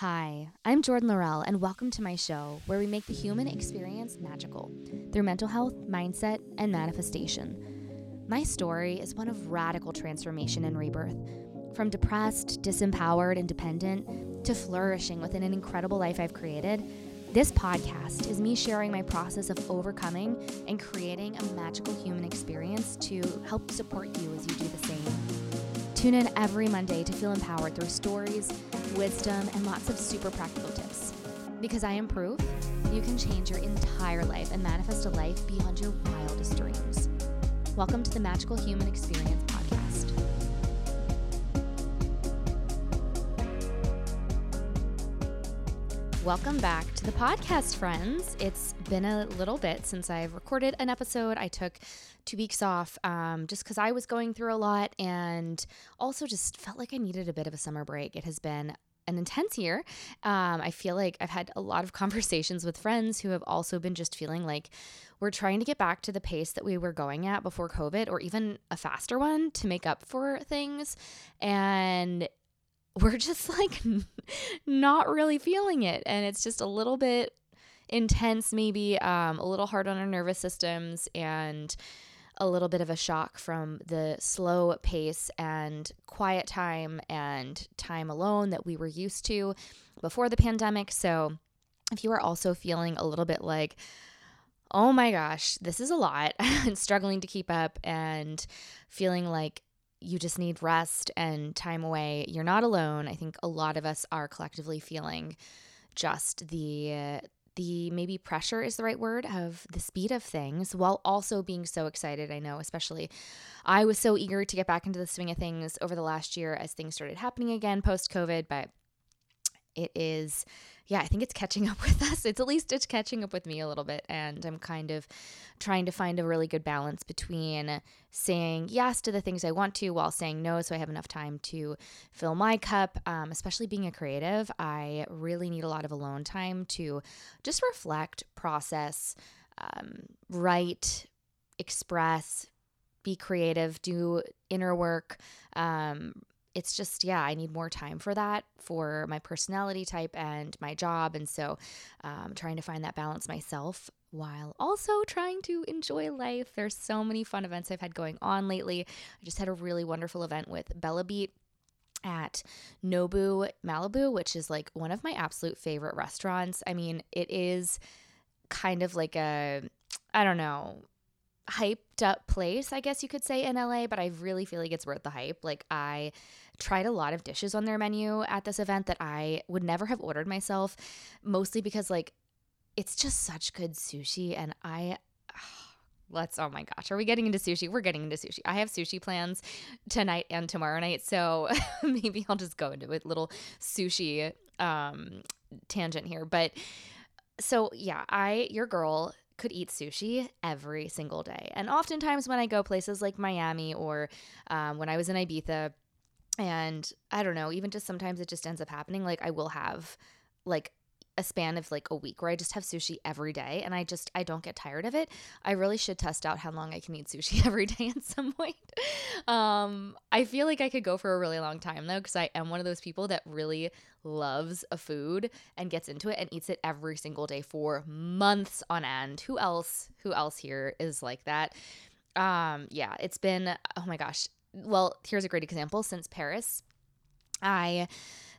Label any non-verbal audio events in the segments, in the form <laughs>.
Hi, I'm Jordan Laurelle, and welcome to my show where we make the human experience magical through mental health, mindset, and manifestation. My story is one of radical transformation and rebirth. From depressed, disempowered, and dependent to flourishing within an incredible life I've created, this podcast is me sharing my process of overcoming and creating a magical human experience to help support you as you do the same. Tune in every Monday to feel empowered through stories wisdom, and lots of super practical tips. Because I am proof you can change your entire life and manifest a life beyond your wildest dreams. Welcome to the Magical Human Experience Welcome back to the podcast, friends. It's been a little bit since I've recorded an episode. I took two weeks off um, just because I was going through a lot and also just felt like I needed a bit of a summer break. It has been an intense year. Um, I feel like I've had a lot of <laughs> conversations with friends who have also been just feeling like we're trying to get back to the pace that we were going at before COVID or even a faster one to make up for things. And we're just like not really feeling it. And it's just a little bit intense, maybe um, a little hard on our nervous systems. And a little bit of a shock from the slow pace and quiet time and time alone that we were used to before the pandemic. So, if you are also feeling a little bit like, oh my gosh, this is a lot, <laughs> and struggling to keep up and feeling like you just need rest and time away, you're not alone. I think a lot of us are collectively feeling just the uh, the maybe pressure is the right word of the speed of things while also being so excited. I know, especially I was so eager to get back into the swing of things over the last year as things started happening again post COVID, but it is yeah, I think it's catching up <laughs> with us. It's at least it's catching up with me a little bit. And I'm kind of trying to find a really good balance between saying yes to the things I want to while saying no so I have enough time to fill my cup. Um, especially being a creative, I really need a lot of alone time to just reflect, process, um, write, express, be creative, do inner work. Um, it's just, yeah, I need more time for that for my personality type and my job. And so, um, trying to find that balance myself while also trying to enjoy life. There's so many fun events I've had going on lately. I just had a really wonderful event with Bellabeat at Nobu Malibu, which is like one of my absolute favorite restaurants. I mean, it is kind of like a, I don't know, hyped up place, I guess you could say, in LA, but I really feel like it's worth the hype. Like, I tried a lot of dishes on their menu at this event that I would never have ordered myself, mostly because like it's just such good sushi and I <sighs> let's oh my gosh are we getting into sushi? We're getting into sushi. I have sushi plans tonight and tomorrow night so <laughs> maybe i'll just go into a little sushi um tangent here. But so yeah i your girl could eat sushi every single day and oftentimes when i go places like miami or um, when i was in ibiza and I don't know, even just sometimes it just ends up happening. Like I will have like a span of like a week where I just have sushi every day and I just I don't get tired of it. I really should test out how long I can eat sushi <laughs> every day at some point. Um I feel like I could go for a really long time though cuz I am one of those people that really loves a food and gets into it and eats it every single day for months on end. Who else who else here is like that? Um yeah, it's been oh my gosh, well, here's a great example. Since Paris, I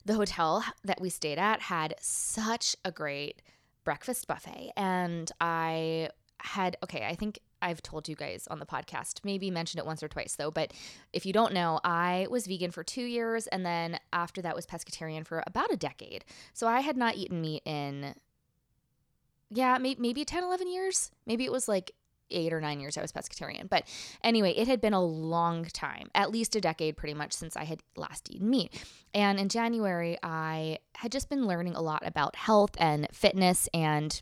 the hotel that we stayed at had such a great breakfast buffet and I had okay, I think I've told you guys on the podcast, maybe mentioned it once or twice though, but if you don't know, I was vegan for 2 years and then after that was pescatarian for about a decade. So I had not eaten meat in yeah, maybe, maybe 10, 11 years. Maybe it was like eight or nine years I was pescatarian. But anyway, it had been a long time, at least a decade pretty much since I had last eaten meat. And in January, I had just been learning a lot about health and fitness and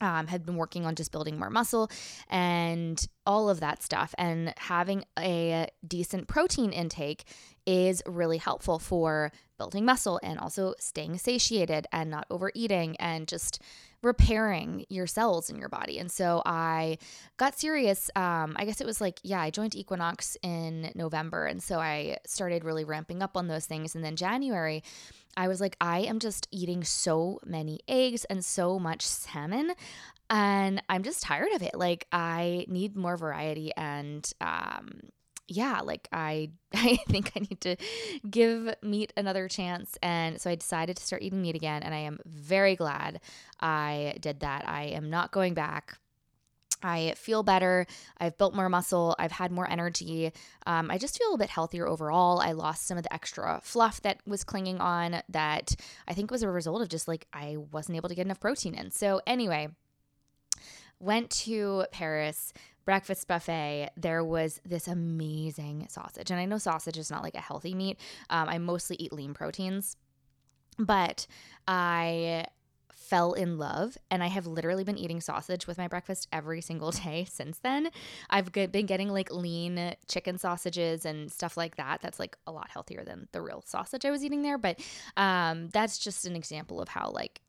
um, had been working on just building more muscle and all of that stuff. And having a decent protein intake is really helpful for building muscle and also staying satiated and not overeating and just repairing your cells in your body. And so I got serious. Um, I guess it was like, yeah, I joined Equinox in November. And so I started really ramping up on those things. And then January, I was like, I am just eating so many eggs and so much salmon. And I'm just tired of it. Like, I need more variety and, um, yeah, like I <laughs> I think I need to give meat another chance and so I decided to start eating meat again and I am very glad I did that. I am not going back. I feel better. I've built more muscle. I've had more energy. Um, I just feel a bit healthier overall. I lost some of the extra fluff that was clinging on that I think was a result of just like I wasn't able to get enough protein in. So, anyway, went to Paris, breakfast buffet, there was this amazing sausage. And I know sausage is not like a healthy meat. Um, I mostly eat lean proteins, but I fell in love and I have literally been eating sausage with my breakfast every single <laughs> day since then. I've been getting like lean chicken sausages and stuff like that. That's like a lot healthier than the real sausage I was eating there, but um, that's just an example of how like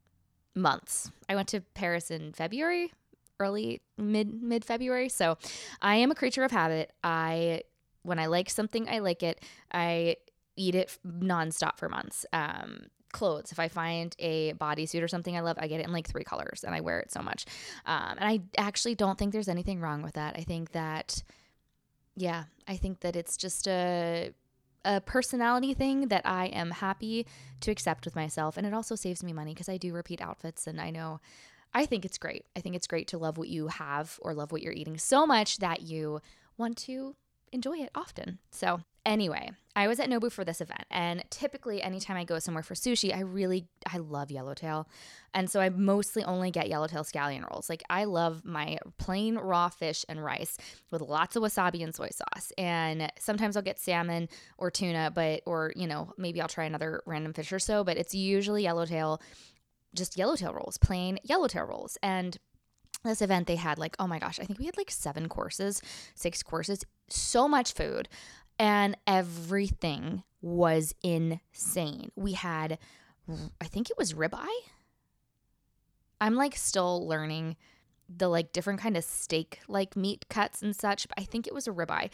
months. I went to Paris in February, early mid mid February. So I am a creature of habit. I when I like something, I like it. I eat it nonstop for months. Um, clothes. If I find a bodysuit or something I love, I get it in like three colors and I wear it so much. Um, and I actually don't think there's anything wrong with that. I think that, yeah, I think that it's just a a personality thing that I am happy to accept with myself. And it also saves me money because I do repeat outfits and I know I think it's great. I think it's great to love what you have or love what you're eating so much that you want to enjoy it often. So, anyway, I was at Nobu for this event, and typically, anytime I go somewhere for sushi, I really I love yellowtail, and so I mostly only get yellowtail scallion rolls. Like I love my plain raw fish and rice with lots of wasabi and soy sauce, and sometimes I'll get salmon or tuna, but or you know maybe I'll try another random fish or so, but it's usually yellowtail just yellowtail rolls, plain yellowtail rolls. And this event they had like, oh my gosh, I think we had like seven courses, six courses, so much food, and everything was insane. We had, I think it was ribeye. I'm like still learning the like different kind of steak like meat cuts and such. But I think it was a ribeye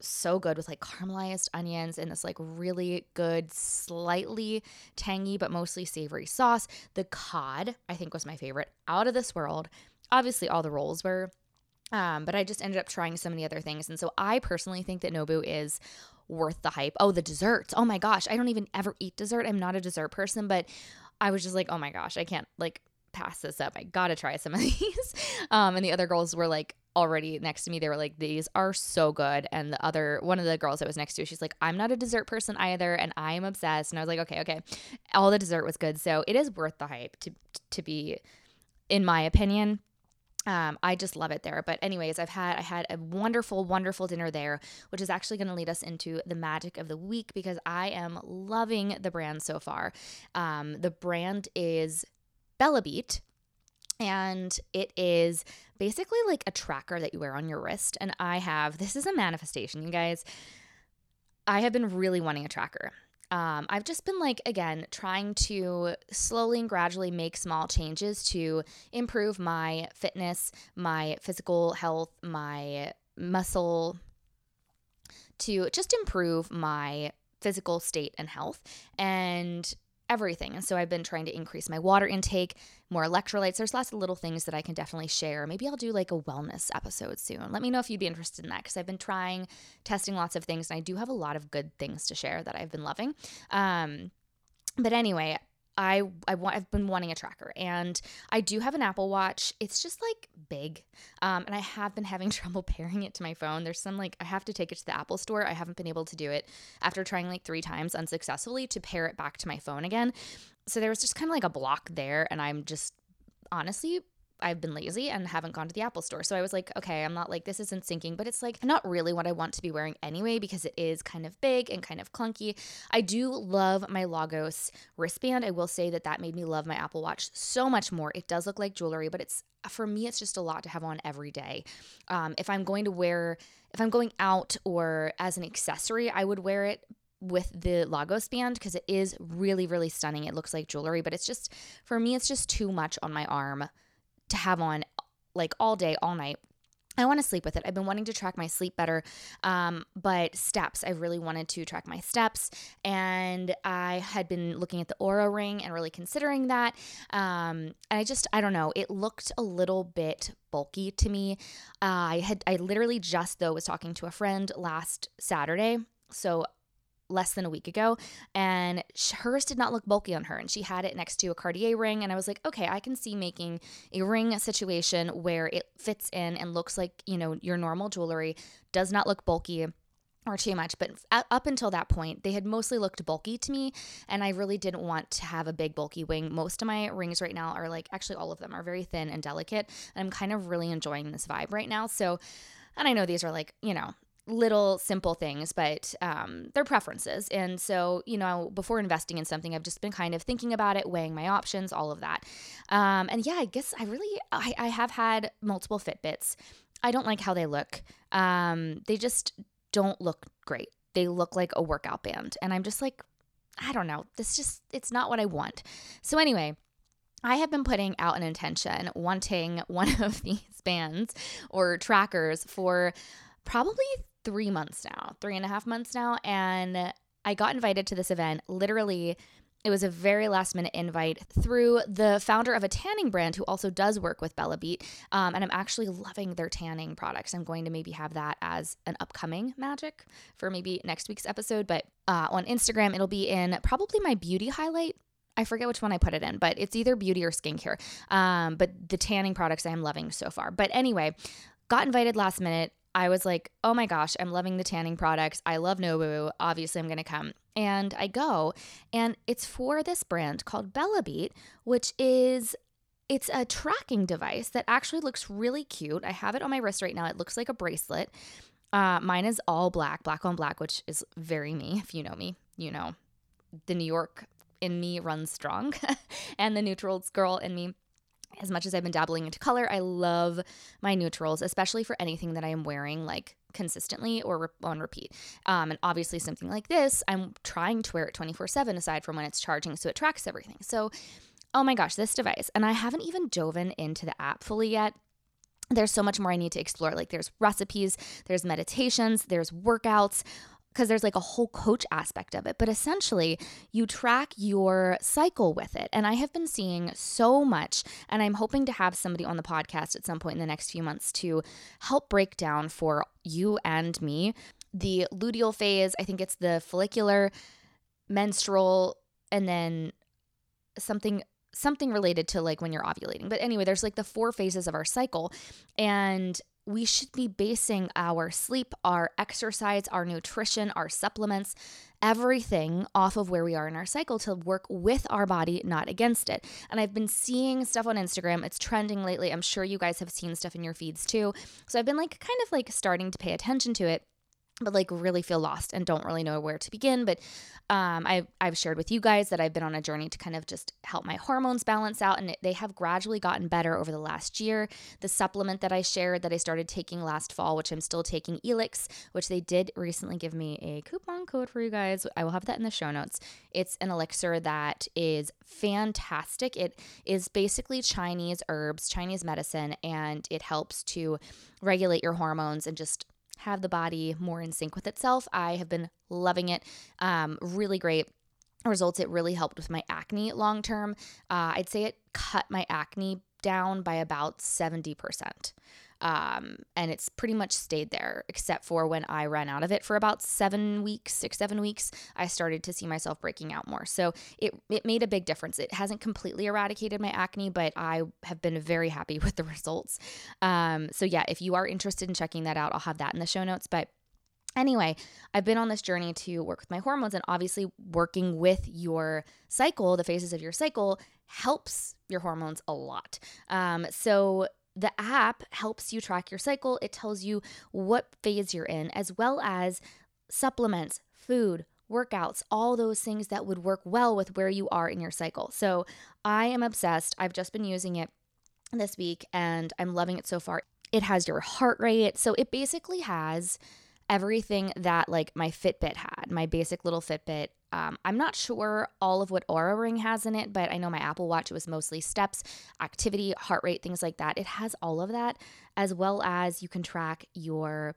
so good with like caramelized onions and this like really good, slightly tangy but mostly savory sauce. The cod, I think, was my favorite out of this world. Obviously, all the rolls were, um, but I just ended up trying so many other things. And so I personally think that Nobu is worth the hype. Oh, the desserts. Oh my gosh. I don't even ever eat dessert. I'm not a dessert person, but I was just like, oh my gosh, I can't like pass this up. I gotta try some of <laughs> these. Um, and the other girls were like, already next to me they were like these are so good and the other one of the girls that was next to she's like i'm not a dessert person either and i am obsessed and i was like okay okay all the dessert was good so it is worth the hype to to be in my opinion um, I just love it there. But anyways, I've had I had a wonderful, wonderful dinner there, which is actually going to lead us into the magic of the week because I am loving the brand so far. Um, the brand is Bellabeat, and it is basically like a tracker that you wear on your wrist. And I have this is a manifestation, you guys. I have been really wanting a tracker. Um, I've just been like, again, trying to slowly and gradually make small changes to improve my fitness, my physical health, my muscle, to just improve my physical state and health. And everything. And so I've been trying to increase my water intake, more electrolytes. There's lots of little things that I can definitely share. Maybe I'll do like a wellness episode soon. Let me know if you'd be interested in that because I've been trying, testing lots of things, and I do have a lot of good things to share that I've been loving. Um, but anyway, I I want I've been wanting a tracker and I do have an Apple Watch. It's just like big. Um, and I have been having <laughs> trouble pairing it to my phone. There's some like I have to take it to the Apple store. I haven't been able to do it after trying like 3 times unsuccessfully to pair it back to my phone again. So there was just kind of like a block there and I'm just honestly I've been lazy and haven't gone to the Apple store. So I was like, okay, I'm not like, this isn't syncing, but it's like not really what I want to be wearing anyway because it is kind of big and kind of clunky. I do love my Lagos wristband. I will say that that made me love my Apple Watch so much more. It does look like jewelry, but it's for me, it's just a lot to have on every day. Um, if I'm going to wear, if I'm going out or as an accessory, I would wear it with the Lagos band because it is really, really stunning. It looks like jewelry, but it's just, for me, it's just too much on my arm to have on like all day, all night. I want to sleep with it. I've been wanting to track my sleep better, um, but steps. I really wanted to track my steps, and I had been looking at the Oura ring and really considering that. Um, and I just, I don't know, it looked a little bit bulky to me. Uh, I had, I literally just though was talking to a friend last Saturday, so less than a week ago and hers did not look bulky on her and she had it next to a Cartier ring and I was like okay I can see making a ring situation where it fits in and looks like you know your normal jewelry does not look bulky or too much. But up until that point they had mostly looked bulky to me and I really didn't want to have a big bulky wing. Most of my rings right now are like actually all of them are very thin and delicate and I'm kind of really enjoying this vibe right now so and I know these are like, you know, little simple things, but um, they're preferences. And so, you know, before investing in something, I've just been kind of thinking about it, weighing my options, all of that. Um, and yeah, I guess I really, I, I have had multiple Fitbits. I don't like how they look. Um, they just don't look great. They look like a workout band. And I'm just like, I don't know. This just, it's not what I want. So, anyway, I have been putting out an intention wanting <laughs> one of these bands or trackers for probably three months now, three and a half months now. And I got invited to this event literally. It was a very last minute invite through the founder of a tanning brand who also does work with Bellabeat. Um, and I'm actually loving their tanning products. I'm going to maybe have that as an upcoming magic for maybe next week's episode. But uh, on Instagram, it'll be in probably my beauty highlight I forget which one I put it in, but it's either beauty or skincare. Um, but the tanning products I am loving so far. But anyway, got invited last minute. I was like, oh my gosh, I'm loving the tanning products. I love Nobu. Obviously, I'm going to come. And I go, and it's for this brand called Bellabeat, which is it's a tracking device that actually looks really cute. I have it on my wrist right now. It looks like a bracelet. Uh, mine is all black, black on black, which is very me. If you know me, you know the New York in me runs strong, <laughs> and the neutrals girl in me as much as I've been dabbling into color, I love my neutrals, especially for anything that I am wearing like consistently or re- on repeat. Um, and obviously, something like this, I'm trying to wear it 24 7 aside from when it's charging, so it tracks everything. So, oh my gosh, this device, and I haven't even dove into the app fully yet there's so much more I need to explore. Like there's recipes, there's meditations, there's workouts, because there's like a whole coach aspect of it. But essentially, you track your cycle with it. And I have been seeing so much, and I'm hoping to have somebody on the podcast at some point in the next few months to help break down for you and me the luteal phase. I think it's the follicular, menstrual, and then something something related to like when you're ovulating. But anyway, there's like the four phases of our cycle. And we should be basing our sleep, our exercise, our nutrition, our supplements, everything off of where we are in our cycle to work with our body, not against it. And I've been seeing stuff on Instagram. It's trending lately. I'm sure you guys have seen stuff in your feeds too. So I've been like kind of like starting to pay attention to it but like really feel lost and don't really know where to begin. But um, I've, I've shared with you guys that I've been on a journey to kind of just help my hormones balance out, and they have gradually gotten better over the last year. The supplement that I shared that I started taking last fall, which I'm still taking, Elix, which they did recently give me a coupon code for you guys. I will have that in the show notes. It's an elixir that is fantastic. It is basically Chinese herbs, Chinese medicine, and it helps to regulate your hormones and just have the body more in sync with itself. I have been loving it. Um, really great results. It really helped with my acne long term. Uh, I'd say it cut my acne down by about 70%. Um, and it's pretty much stayed there, except for when I ran out of it for about seven weeks, six, seven weeks, I started to see myself breaking out more. So it, it made a big difference. It hasn't completely eradicated my acne, but I have been very happy <laughs> with the results. Um, so yeah, if you are interested in checking that out, I'll have that in the show notes. But Anyway, I've been on this journey to work with my hormones, and obviously, working with your cycle, the phases of your cycle, helps your hormones a lot. Um, so, the app helps you track your cycle. It tells you what phase you're in, as well as supplements, food, workouts, all those things that would work well with where you are in your cycle. So I am obsessed. I've just been using it this week and I'm loving it so far. It has your heart rate. So it basically has everything that like my Fitbit had, my basic little Fitbit. Um, I'm not sure all of what Oura Ring has in it, but I know my Apple Watch, it was mostly steps, activity, heart rate, things like that. It has all of that, as well as you can track your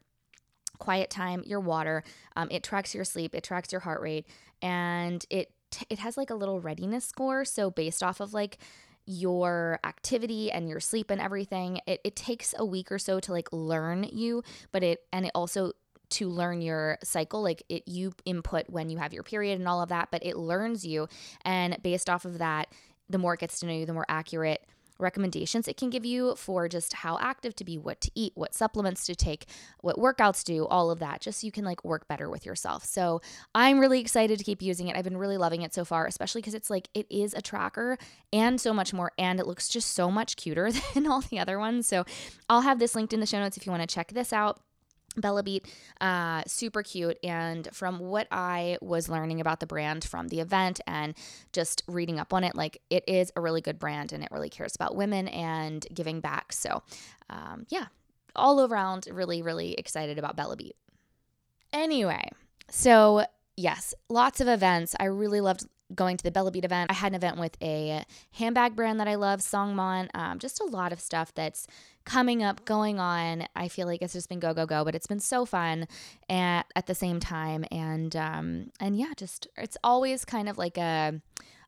quiet time, your water. Um, it tracks your sleep, it tracks your heart rate, and it it has like a little readiness score. So based off of like your activity and your sleep and everything, it, it takes a week or so to like learn you, but it and it also to learn your cycle like it you input when you have your period and all of that but it learns you and based off of that the more it gets to know you the more accurate recommendations it can give you for just how active to be, what to eat, what supplements to take, what workouts do, all of that, just so you can like work better with yourself. So I'm really excited to keep using it. I've been really loving it so far, especially because it's like it is a tracker and so much more, and it looks just so much cuter <laughs> than all the other ones. So I'll have this linked in the show notes if you want to check this out. Bellabeat, uh, super cute. And from what I was learning about the brand from the event and just reading up on it, like it is a really good brand and it really cares about women and giving back. So, um, yeah, all around, really, really excited about Bellabeat. Anyway, so yes, lots of events. I really loved going to the Bellabeat event. I had an event with a handbag brand that I love, Songmont. Um, just a lot of stuff that's coming up, going on. I feel like it's just been go go go, but it's been so fun at at the same time, and um and yeah, just it's always kind of like a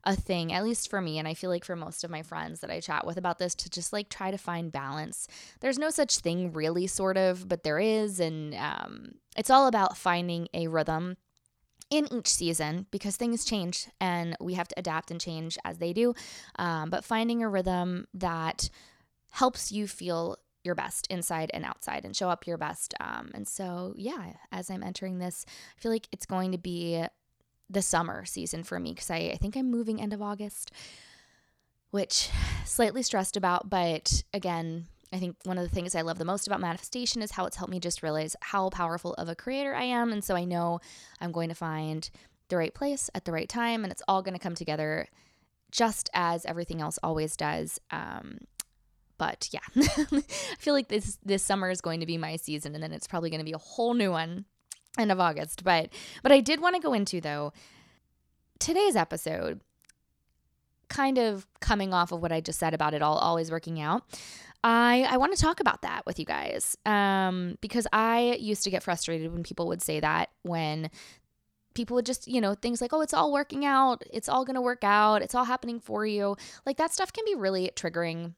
a thing, at least for me, and I feel like for most of my friends that I chat with about this, to just like try to find balance. There's no such thing, really, sort of, but there is, and um, it's all about finding a rhythm in each season because things change and we have to adapt and change as they do. Um, but finding a rhythm that helps you feel your best inside and outside and show up your best. Um, and so, yeah, as I'm entering this, I feel like it's going to be the summer season for me because I, I think I'm moving end of August, which <sighs> slightly stressed about. But again, I think one of the things I love the most about manifestation is how it's helped me just realize how powerful of a creator I am. And so I know I'm going to find the right place at the right time and it's all going to come together just as everything else always does. Um, but yeah, <laughs> I feel like this this summer is going to be my season, and then it's probably going to be a whole new one end of August. But but I did want to go into though today's episode, kind of coming off of what I just said about it all always working out. I, I want to talk about that with you guys um, because I used to get frustrated when people would say that when people would just, you know, things like, oh, it's all working out, it's all going to work out, it's all happening for you. Like that stuff can be really triggering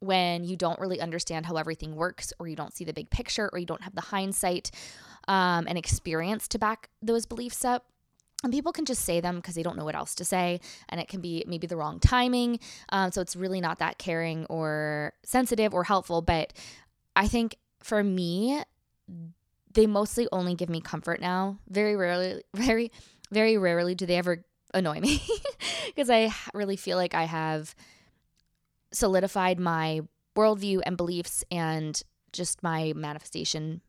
when you don't really understand how everything works or you don't see the big picture or you don't have the hindsight um, and experience to back those beliefs up. And people can just say them because they don't know what else to say, and it can be maybe the wrong timing. Um, so it's really not that caring or sensitive or helpful. But I think for me, they mostly only give me comfort now. Very rarely, <laughs> very, very rarely do they ever annoy me <laughs> because I really feel like I have solidified my worldview and beliefs and just my manifestation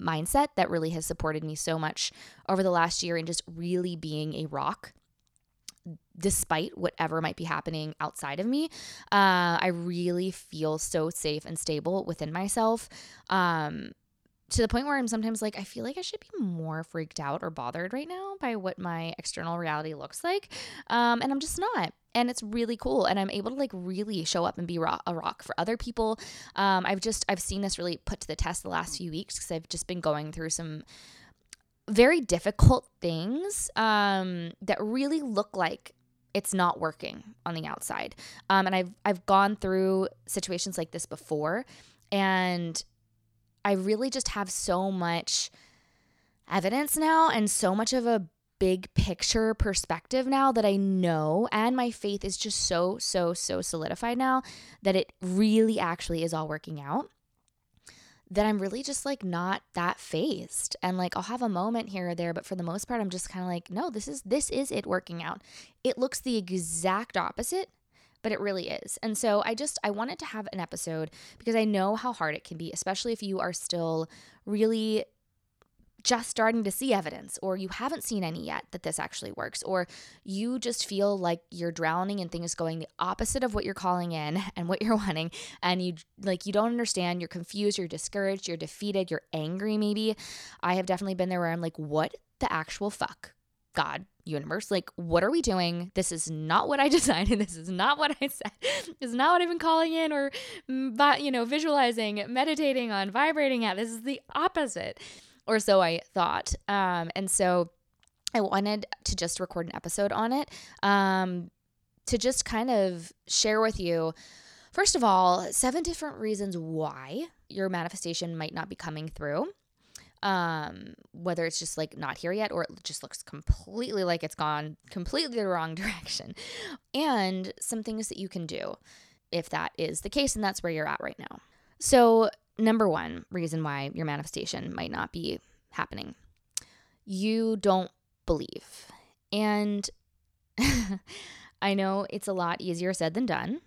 mindset that really has supported me so much over the last year and just really being a rock despite whatever might be happening outside of me. Uh, i really feel so safe and stable within myself. Um, to the point where i'm sometimes like i feel like i should be more freaked out or bothered right now by what my external reality looks like um, and i'm just not and it's really cool and i'm able to like really show up and be rock, a rock for other people. Um, i've just i've seen this really put to the test the last few weeks because i've just been going through some very difficult things um, that really look like it's not working on the outside. Um, and i've i've gone through situations like this before and i really just have so much evidence now and so much of a big picture perspective now that I know, and my faith is just so, so, so solidified now that it really actually is all working out. That I'm really just like not that fazed. And like I'll have a moment here or there, but for the most part, I'm just kind of like, no, this is this is it working out. It looks the exact opposite, but it really is. And so I just I wanted to have an episode because I know how hard it can be, especially if you are still really just starting to see evidence, or you haven't seen any yet that this actually works, or you just feel like you're drowning and things going the opposite of what you're calling in <laughs> and what you're wanting, and you like you don't understand, you're confused, you're discouraged, you're defeated, you're angry, maybe. I have definitely been there where I'm like, what the actual fuck? God, universe, like, what are we doing? This is not what I <laughs> decided. This is not what I said. Is not what I've been calling in or, mm, you know, visualizing, meditating on, vibrating at. This is the opposite or so I thought. Um, and so I wanted to just record an episode on it um, to just kind of share with you, first of all, seven different reasons why your manifestation might not be coming through. Um, whether it's just like not here yet or it just looks completely like it's gone completely the wrong <laughs> direction, and some things that you can do if that is the case and that's where you're at right now. So, number one reason why your manifestation might not be happening you don't believe. And <laughs> I know it's a lot easier said than done,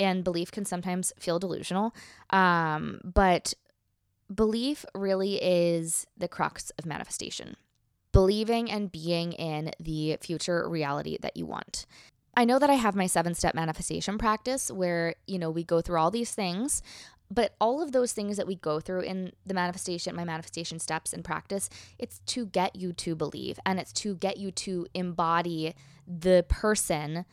and belief can sometimes feel delusional. Um, but belief really is the crux of manifestation believing and being in the future reality that you want. I know that I have my seven step manifestation practice where, you know, we go through all these things but all of those things that we go through in the manifestation, my manifestation steps and practice, it's to get you to believe and it's to get you to embody the person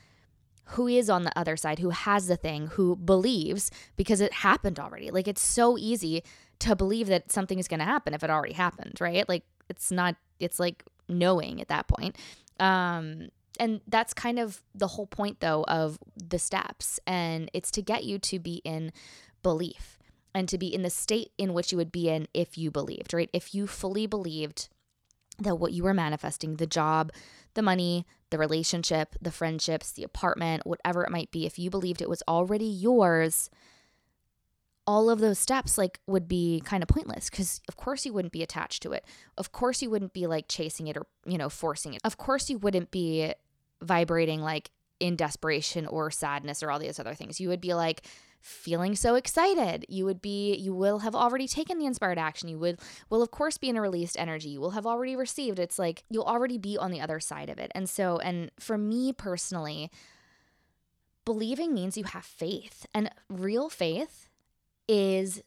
who is on the other side, who has the thing, who believes because it happened already. Like it's so easy to believe that something is going to happen if it already happened, right? Like it's not, it's like knowing at that point. Um, and that's kind of the whole point though of the steps and it's to get you to be in belief and to be in the state in which you would be in if you believed, right? If you fully believed that what you were manifesting, the job, the money, the relationship, the friendships, the apartment, whatever it might be, if you believed it was already yours, all of those steps like would be kind of pointless because of course you wouldn't be attached to it. Of course you wouldn't be like chasing it or, you know, forcing it. Of course you wouldn't be vibrating like in desperation or sadness or all these other things. You would be like feeling so excited. You would be you will have already taken the inspired action. You would will of course be in a released energy. You will have already received. It's like you'll already be on the other side of it. And so and for me personally, believing means you have faith. And real faith is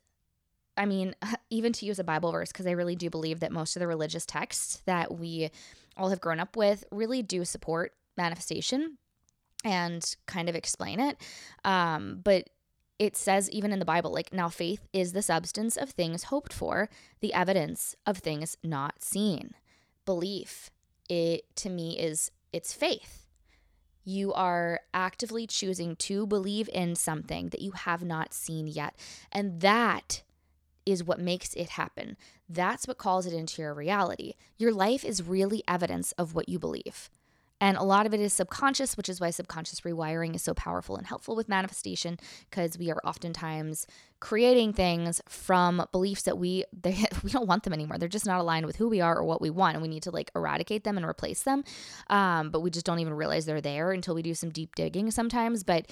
I mean, <laughs> even to use a Bible verse, because I really do believe that most of the religious texts that we all have grown up with really do support manifestation and kind of explain it. Um, but it says even in the Bible, like, now faith is the substance of things hoped for, the evidence of things not seen. Belief, it to me is it's faith. You are actively choosing to believe in something that you have not seen yet. And that is what makes it happen. That's what calls it into your reality. Your life is really evidence of what you believe. And a lot of it is subconscious, which is why subconscious rewiring is so powerful and helpful with manifestation because we are oftentimes creating things from beliefs that we <laughs> they, we don't want them anymore. They're just not aligned with who we are or what we want, and we need to like eradicate them and replace them. Um, but we just don't even realize they're there until we do some deep digging sometimes. But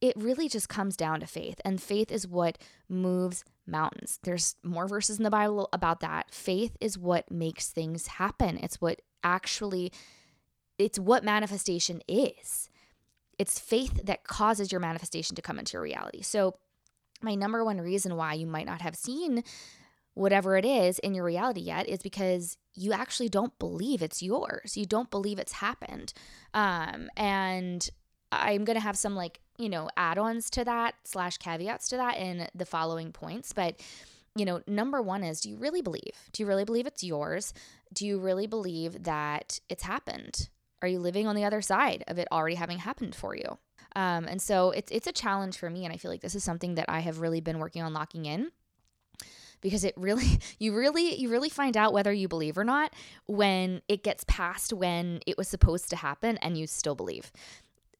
it really just comes down to faith, and faith is what moves mountains. There's more verses in the Bible about that. Faith is what makes things happen. It's what actually it's what manifestation is. It's faith that causes your manifestation to come into your reality. So, my number one reason why you might not have seen whatever it is in your reality yet is because you actually don't believe it's yours. You don't believe it's happened. Um, and I'm going to have some like, you know, add ons to that slash caveats to that in the following points. But, you know, number one is do you really believe? Do you really believe it's yours? Do you really believe that it's happened? Are you living on the other side of it already having happened for you? Um, and so it's it's a challenge for me, and I feel like this is something that I have really been working on locking in because it really <laughs> you really you really find out whether you believe or not when it gets past when it was supposed to happen and you still believe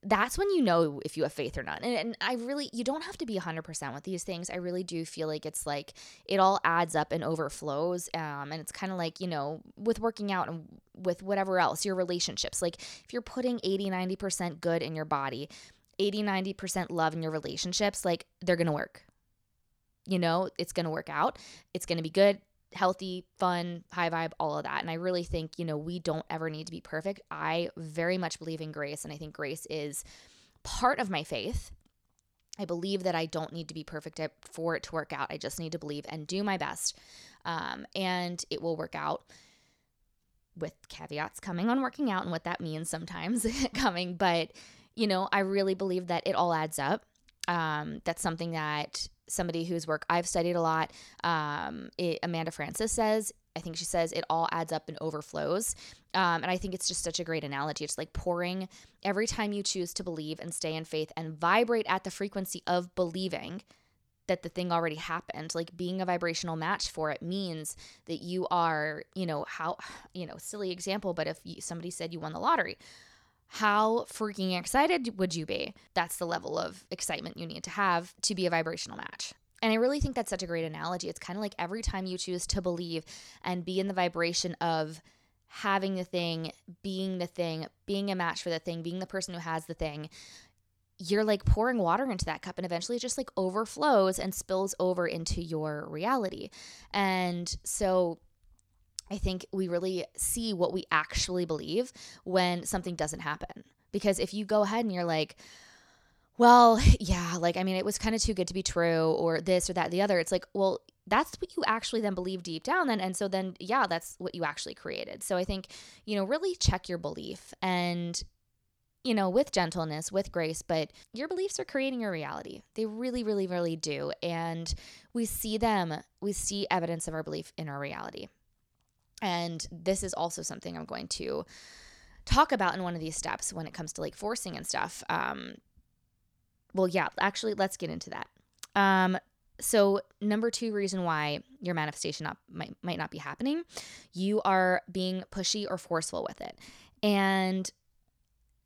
that's when you know if you have faith or not. And, and, I really, you don't have to be 100% with these things. I really do feel like it's like it all adds up and overflows. Um, and it's kind of like, you know, with working out and with whatever else, your relationships. Like if you're putting 80, 90% good in your body, 80, 90% love in your relationships, like they're going to work. You know, it's going to work out. It's going to be good healthy, fun, high vibe, all of that. And I really think, you know, we don't ever need to be perfect. I very much believe in grace, and I think grace is part of my faith. I believe that I don't need to be perfect for it to work out. I just need to believe and do my best. Um, and it will work out with caveats coming on working out and what that means sometimes <laughs> coming. But, you know, I really believe that it all adds up. Um, that's something that somebody whose work I've studied a lot, um, it, Amanda Frances says. I think she says it all adds up and overflows. Um, and I think it's just such a great analogy. It's like pouring every time you choose to believe and stay in faith and vibrate at the frequency of believing that the thing already happened. Like being a vibrational match for it means that you are, you know, how, you know, silly example, but if you, somebody said you won the lottery, how freaking excited would you be? That's the level of excitement you need to have to be a vibrational match. And I really think that's such a great analogy. It's kind of like every time you choose to believe and be in the vibration of having the thing, being the thing, being a match for the thing, being the person who has the thing, you're like pouring water into that cup and eventually it just like overflows and spills over into your reality. And so I think we really see what we actually believe when something doesn't happen. Because if you go ahead and you're like, well, yeah, like, I mean, it was kind of too good to be true, or this or that, the other, it's like, well, that's what you actually then believe deep down then and so then yeah that's what you actually created. So i think you know really check your belief and you know with gentleness with grace but your beliefs are creating your reality. They really really really do and we see them we see evidence of our belief in our reality and this is also something I'm going to talk about in one of these steps when it comes to like forcing and stuff. Um, well, yeah, actually, let's get into that. Um, so number two reason why your manifestation not, might, might not be happening, you are being pushy or forceful with it. And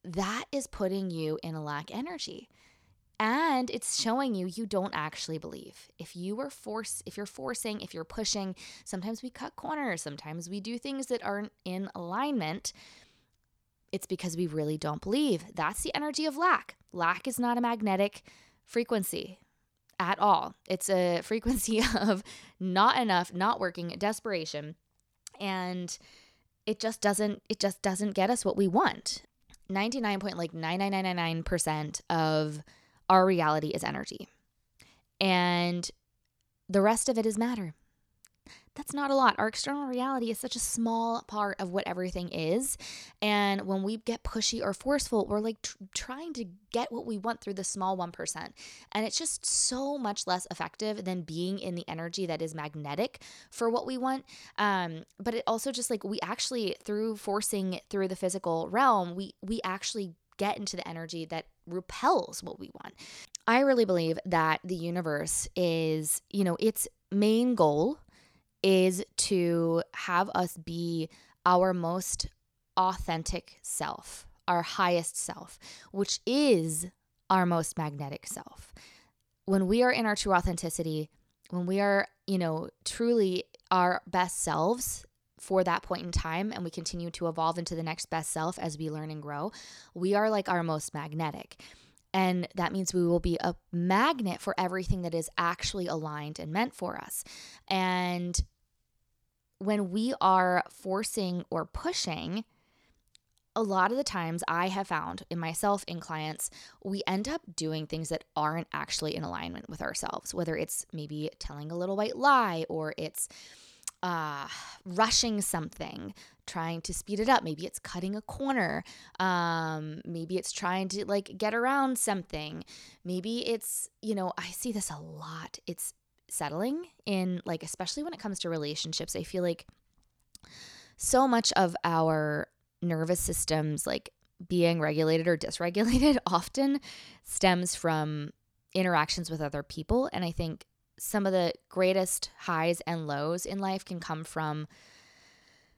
that is putting you in a lack energy and it's showing you you don't actually believe. If you are force if you're forcing if you're pushing sometimes we cut corners sometimes we do things that aren't in alignment. It's because we really don't believe. That's the energy of lack. Lack is not a magnetic frequency at all. It's a <laughs> frequency of not enough not working desperation. And it just doesn't it just doesn't get us what we want. 99.99999% of our reality is energy. And the rest of it is matter. That's not a lot. Our external reality is such a small part of what everything is. And when we get pushy or forceful, we're like tr- trying to get what we want through the small 1%. And it's just so much less effective than being in the energy that is magnetic for what we want. Um, but it also just like we actually, through forcing through the physical realm, we, we actually get into the energy that repels what we want. I really believe that the universe is, you know, its main goal is to have us be our most authentic self, our highest self, which is our most magnetic self. When we are in our true authenticity, when we are, you know, truly our best selves, for that point in time and we continue to evolve into the next best self as we learn and grow, we are like our most magnetic. And that means we will be a magnet for everything that is actually aligned and meant for us. And when we are forcing or pushing, a lot of the times I have found in myself, in clients, we end up doing things that aren't actually in alignment with ourselves, whether it's maybe telling a little white lie or it's uh, rushing something, trying to speed it up. Maybe it's cutting a corner. Um, maybe it's trying to like get around something. Maybe it's, you know, I see this a lot. It's settling in, like, especially when it comes to relationships. I feel like so much of our nervous systems, like being regulated or dysregulated, <laughs> often stems from interactions with other people. And I think some of the greatest highs and lows in life can come from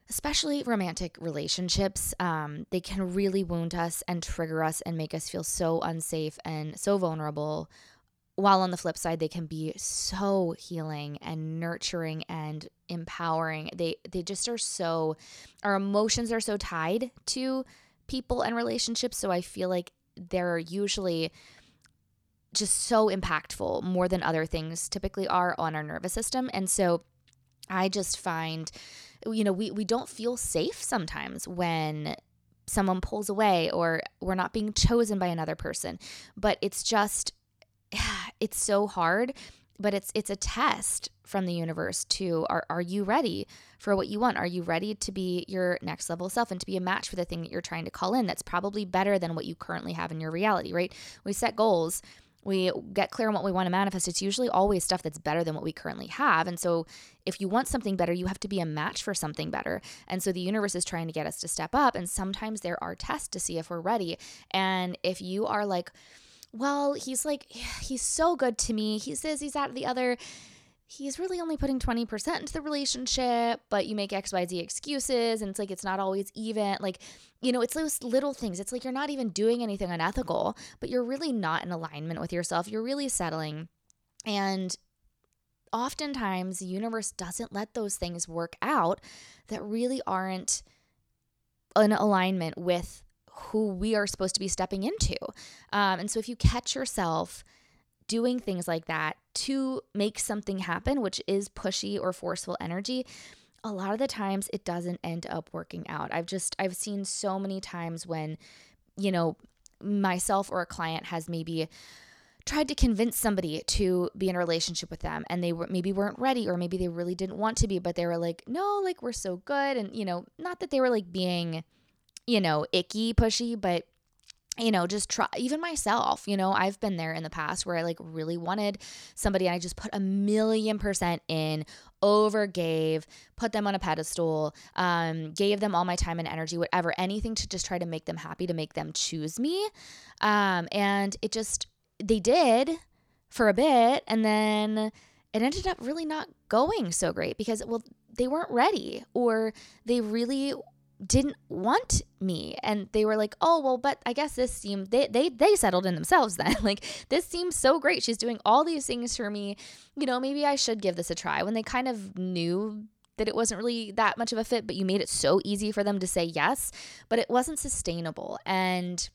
especially romantic relationships. Um, they can really wound us and trigger us and make us feel so unsafe and so vulnerable. While on the flip side they can be so healing and nurturing and empowering. They they just are so our emotions are so tied to people and relationships. So i feel like they're usually just so impactful more than other things typically are on our nervous system. And so I just find, you know, we, we don't feel safe sometimes when someone pulls away or we're not being chosen by another person. But it's just, <sighs> it's so hard but it's it's a test from the universe to are are you ready for what you want? Are you ready to be your next level self and to be a match for the thing that you're trying to call in that's probably better than what you currently have in your reality, right? We set goals, we get clear on what we want to manifest. It's usually always stuff that's better than what we currently have. And so if you want something better, you have to be a match for something better. And so the universe is trying to get us to step up and sometimes there are tests to see if we're ready. And if you are like well, he's like, <sighs> he's so good to me. He says he's at the other. He's really only putting 20% into the relationship, but you make XYZ excuses and it's like it's not always even. Like, you know, it's those little things. It's like you're not even doing anything unethical, but you're really not in alignment with yourself. You're really settling. And oftentimes the universe doesn't let those things work out that really aren't in alignment with who we are supposed to be stepping into. Um, and so if you catch yourself doing things like that to make something happen, which is pushy or forceful energy, a lot of the times it doesn't end up working out. I've just, I've seen so many times when, you know, myself or a client has maybe tried to convince somebody to be in a relationship with them and they were maybe weren't ready or maybe they really didn't want to be but they were like no like we're so good and you know not that they were like being you know, icky, pushy, but you know, just try, even myself, you know, I've been there in the past where I like really wanted somebody I just put a million percent in, over gave, put them on a pedestal, um, gave them all my time and energy, whatever, anything to just try to make them happy, to make them choose me. Um, and it just, they did for a bit. And then it ended up really not going so great because, well, they weren't ready or they really didn't want me. And they were like oh well but i guess this seemed they they, they settled in themselves then. <laughs> Like this seems so great. She's doing all these things for me. You know maybe i should give this a try. When they kind of knew that it wasn't really that much of a fit but you made it so easy for them to say yes but it wasn't sustainable. And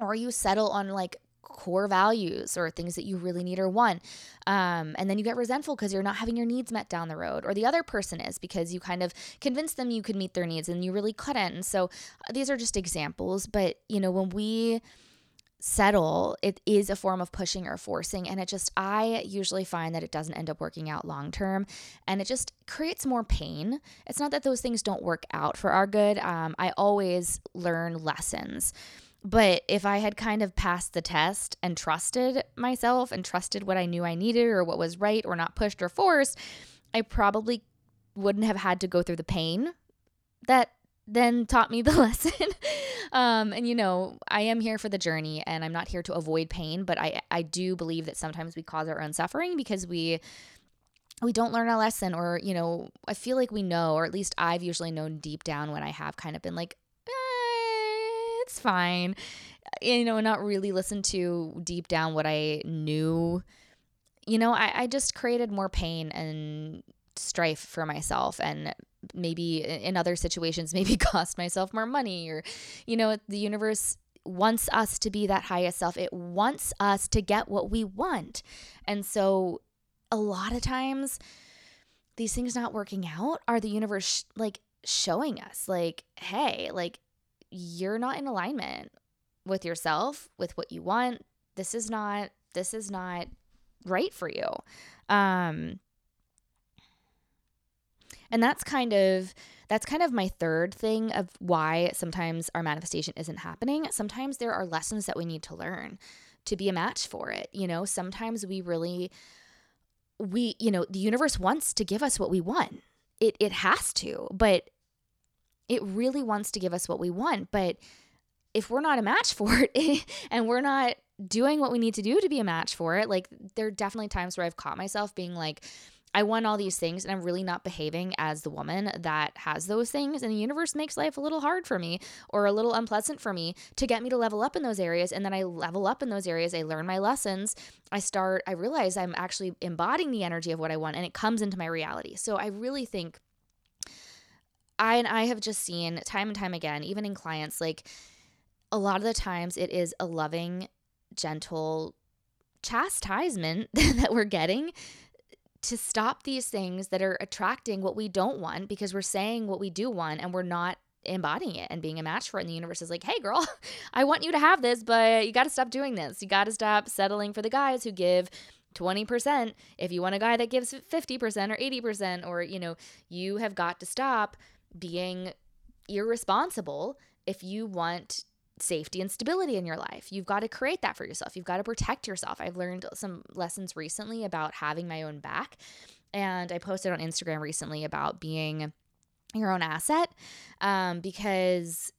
or you settle on like core values or things that you really need or want. Um, and then you get resentful because you're not having your needs met down the road, or the other person is because you kind of convinced them you could meet their needs and you really couldn't. And so uh, these are just examples. But, you know, when we settle, it is a form of pushing or forcing. And it just, I usually find that it doesn't end up working out long term and it just creates more pain. It's not that those things don't work out for our good. Um, I always learn lessons. But if I had kind of passed the test and trusted myself and trusted what I knew I needed or what was right or not pushed or forced, I probably wouldn't have had to go through the pain that then taught me the <laughs> lesson. um, and you know, I am here for the journey and I'm not here to avoid pain, but I I do believe that sometimes we cause our own suffering because we we don't learn a lesson or you know i feel like we know or at least i've usually known deep down when i have kind of been like fine. You know, not really listen to deep down what I knew. You know, I, I just created more pain and strife for myself and maybe in other situations <laughs> maybe cost myself more money or you know the universe wants us to be that highest self it wants us to get what we want and so a lot of times these things not working out are the universe sh- like showing us like hey like you're not in alignment with yourself, with what you want. This is not this is not right for you. Um and that's kind of that's kind of my third thing of why sometimes our manifestation isn't happening. Sometimes there are lessons that we need to learn to be a match for it. You know, sometimes we really we, you know, the universe wants to give us what we want. It it has to, but it really wants to give us what we want. But if we're not a match <laughs> for it and we're not doing what we need to do to be a match for it, like there are definitely times where I've caught myself being like, I want all these things and I'm really not behaving as the woman that has those things. And the universe makes life a little hard for me or a little unpleasant for me to get me to level up in those areas. And then I level up in those areas. I learn my lessons. I start, I realize I'm actually embodying the energy of what I want and it comes into my reality. So I really think I and I have just seen time and time again, even in clients, like a lot of the times it is a loving, gentle chastisement <laughs> that we're getting to stop these things that are attracting what we don't want because we're saying what we do want and we're not embodying it and being a match for it. And the universe is like, hey, girl, <laughs> I want you to have this, but you got to stop doing this. You got to stop settling for the guys who give 20% if you want a guy that gives 50% or 80% or you know you have got to stop being irresponsible if you want safety and stability in your life. You've got to create that for yourself. You've got to protect yourself. I've learned some lessons recently about having my own back. And I posted on Instagram recently about being your own asset um, because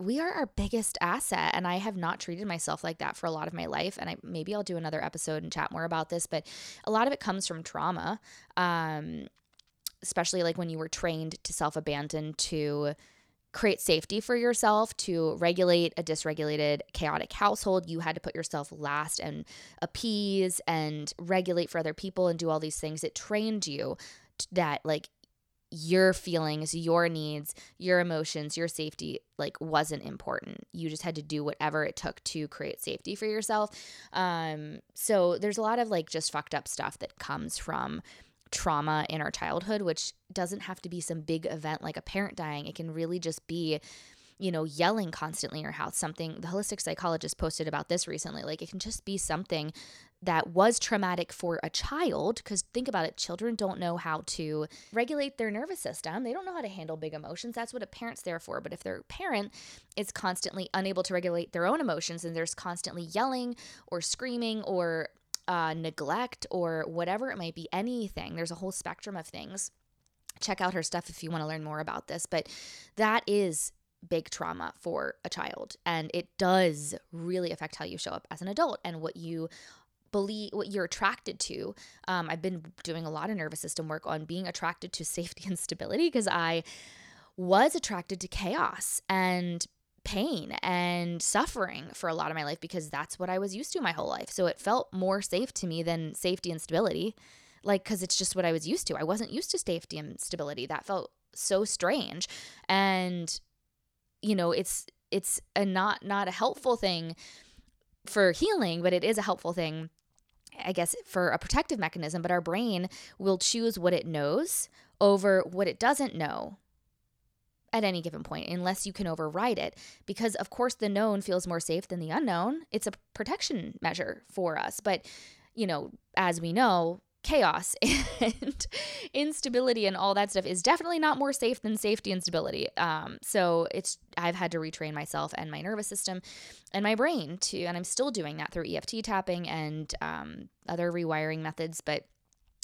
we are our biggest asset and i have not treated myself like that for a lot of my life and I, maybe i'll do another episode and chat more about this but a lot of it comes from trauma um, especially like when you were trained to self-abandon to create safety for yourself to regulate a dysregulated chaotic household you had to put yourself last and appease and regulate for other people and do all these things it trained you that like your feelings, your needs, your emotions, your safety like wasn't important. You just had to do whatever it took to create safety for yourself. Um so there's a lot of like just fucked up stuff that comes from trauma in our childhood, which doesn't have to be some big event like a parent dying. It can really just be, you know, yelling constantly in your house. Something the holistic psychologist posted about this recently. Like it can just be something that was traumatic for a child because think about it children don't know how to regulate their nervous system they don't know how to handle big emotions that's what a parent's there for but if their parent is constantly unable to regulate their own emotions and there's constantly yelling or screaming or uh, neglect or whatever it might be, anything. There's a whole spectrum of things. Check out her stuff if you want to learn more about this. But that is big trauma for a child. And it does really affect how you show up as an adult and what you believe what you're attracted to um, i've been doing a lot of nervous system work on being attracted to safety and stability because i was attracted to chaos and pain and suffering for a lot of my life because that's what I was used to my whole life. So it felt more safe to me than safety and stability. Like, because it's just what I was used to. I wasn't used to safety and stability. That felt so strange. And, you know, it's, it's a not, not a helpful thing for healing, but it is a helpful thing I guess, for a protective mechanism, but our brain will choose what it knows over what it doesn't know at any given point unless you can override it because of course the known feels more safe than the unknown. It's a protection measure for us but you know as we know chaos <laughs> and instability and all that stuff is definitely not more safe than safety and stability. Um, so it's i've had to retrain myself and my nervous system and my brain to and i'm still doing that through EFT tapping and um, other rewiring methods but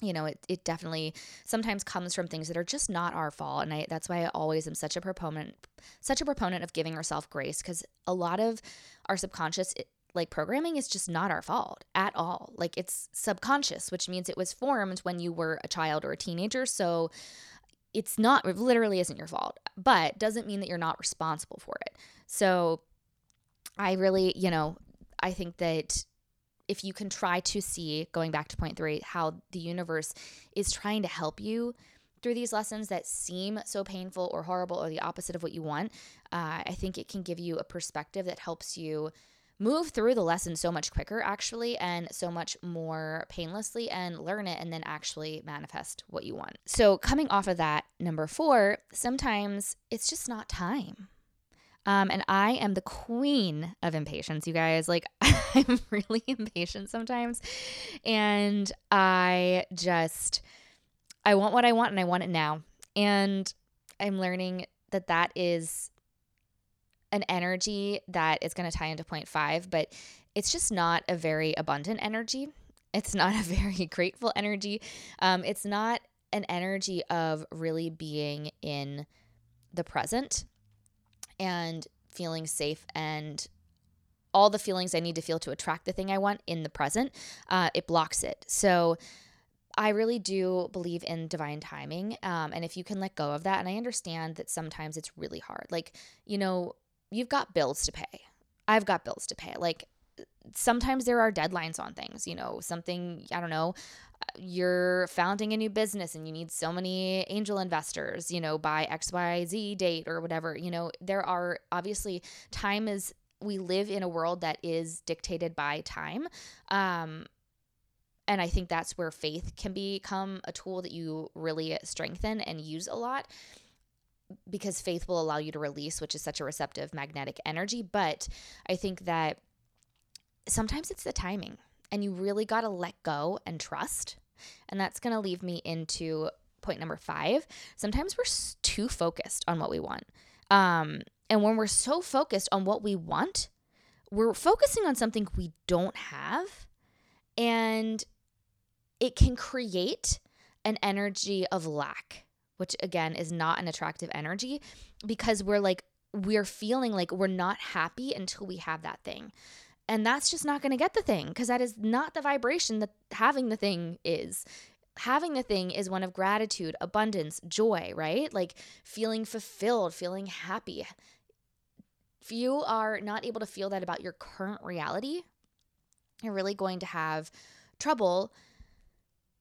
you know, it, it definitely sometimes comes from things that are just not our fault. And I, that's why I always am such a proponent, such a proponent of giving ourselves grace because a lot of our subconscious, it, like programming is just not our fault at all. Like it's subconscious, which means it was formed when you were a child or a teenager. So it's not, it literally isn't your fault, but doesn't mean that you're not responsible for it. So I really, you know, I think that if you can try to see, going back to point three, how the universe is trying to help you through these lessons that seem so painful or horrible or the opposite of what you want, uh, I think it can give you a perspective that helps you move through the lesson so much quicker, actually, and so much more painlessly, and learn it and then actually manifest what you want. So, coming off of that, number four, sometimes it's just not time. Um, and I am the queen of impatience, you guys. Like, <laughs> I'm really impatient sometimes. And I just, I want what I want and I want it now. And I'm learning that that is an energy that is going to tie into point five, but it's just not a very abundant energy. It's not <laughs> a very grateful energy. Um, it's not an energy of really being in the present and feeling safe and all the feelings I need to feel to attract the thing I want in the present, uh, it blocks it. So I really do believe in divine timing. Um, and if you can let go of that, and I understand that sometimes it's really hard. Like, you know, you've got bills to pay. I've got bills to pay. Like, sometimes there are deadlines on things, you know, something, I don't know, you're founding a new business and you need so many angel investors, you know, by XYZ date or whatever. You know, there are obviously time is we live in a world that is dictated by time. Um and I think that's where faith can become a tool that you really strengthen and use a lot because faith will allow you to release, which is such a receptive magnetic energy. But I think that sometimes it's the timing, and you really got to let go and trust. And that's going to leave me into point number five. Sometimes we're too focused on what we want. Um, and when we're so focused on what we want, we're focusing on something we don't have. And it can create an energy of lack, which again is not an attractive energy because we're like, we're feeling like we're not happy until we have that thing. And that's just not going to get the thing because that is not the vibration that having the thing is. Having the thing is one of gratitude, abundance, joy, right? Like feeling fulfilled, feeling happy. If you are not able to feel that about your current reality, you're really going to have trouble